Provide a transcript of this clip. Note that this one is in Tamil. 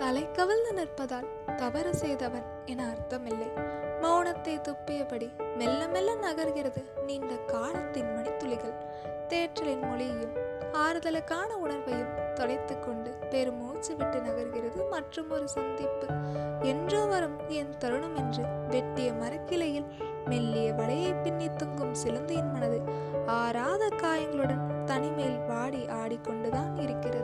தலை கவிழ்ந்து நிற்பதால் தவறு செய்தவன் என அர்த்தமில்லை. மௌனத்தை துப்பியபடி மெல்ல மெல்ல நகர்கிறது நீண்ட காலத்தின் மணித்துளிகள் தேற்றலின் மொழியையும் ஆறுதலுக்கான உணர்வையும் தொலைத்து கொண்டு பெருமூச்சு விட்டு நகர்கிறது மற்றும் ஒரு சந்திப்பு. என்றோ வரும் என் தருணம் என்று வெட்டிய மரக்கிளையில் மெல்லிய வலையை பின்னி தொங்கும் சிலந்தியின் மனது ஆறாத காயங்களுடன் தனிமேல் வாடி ஆடிக்கொண்டுதான் இருக்கிறது.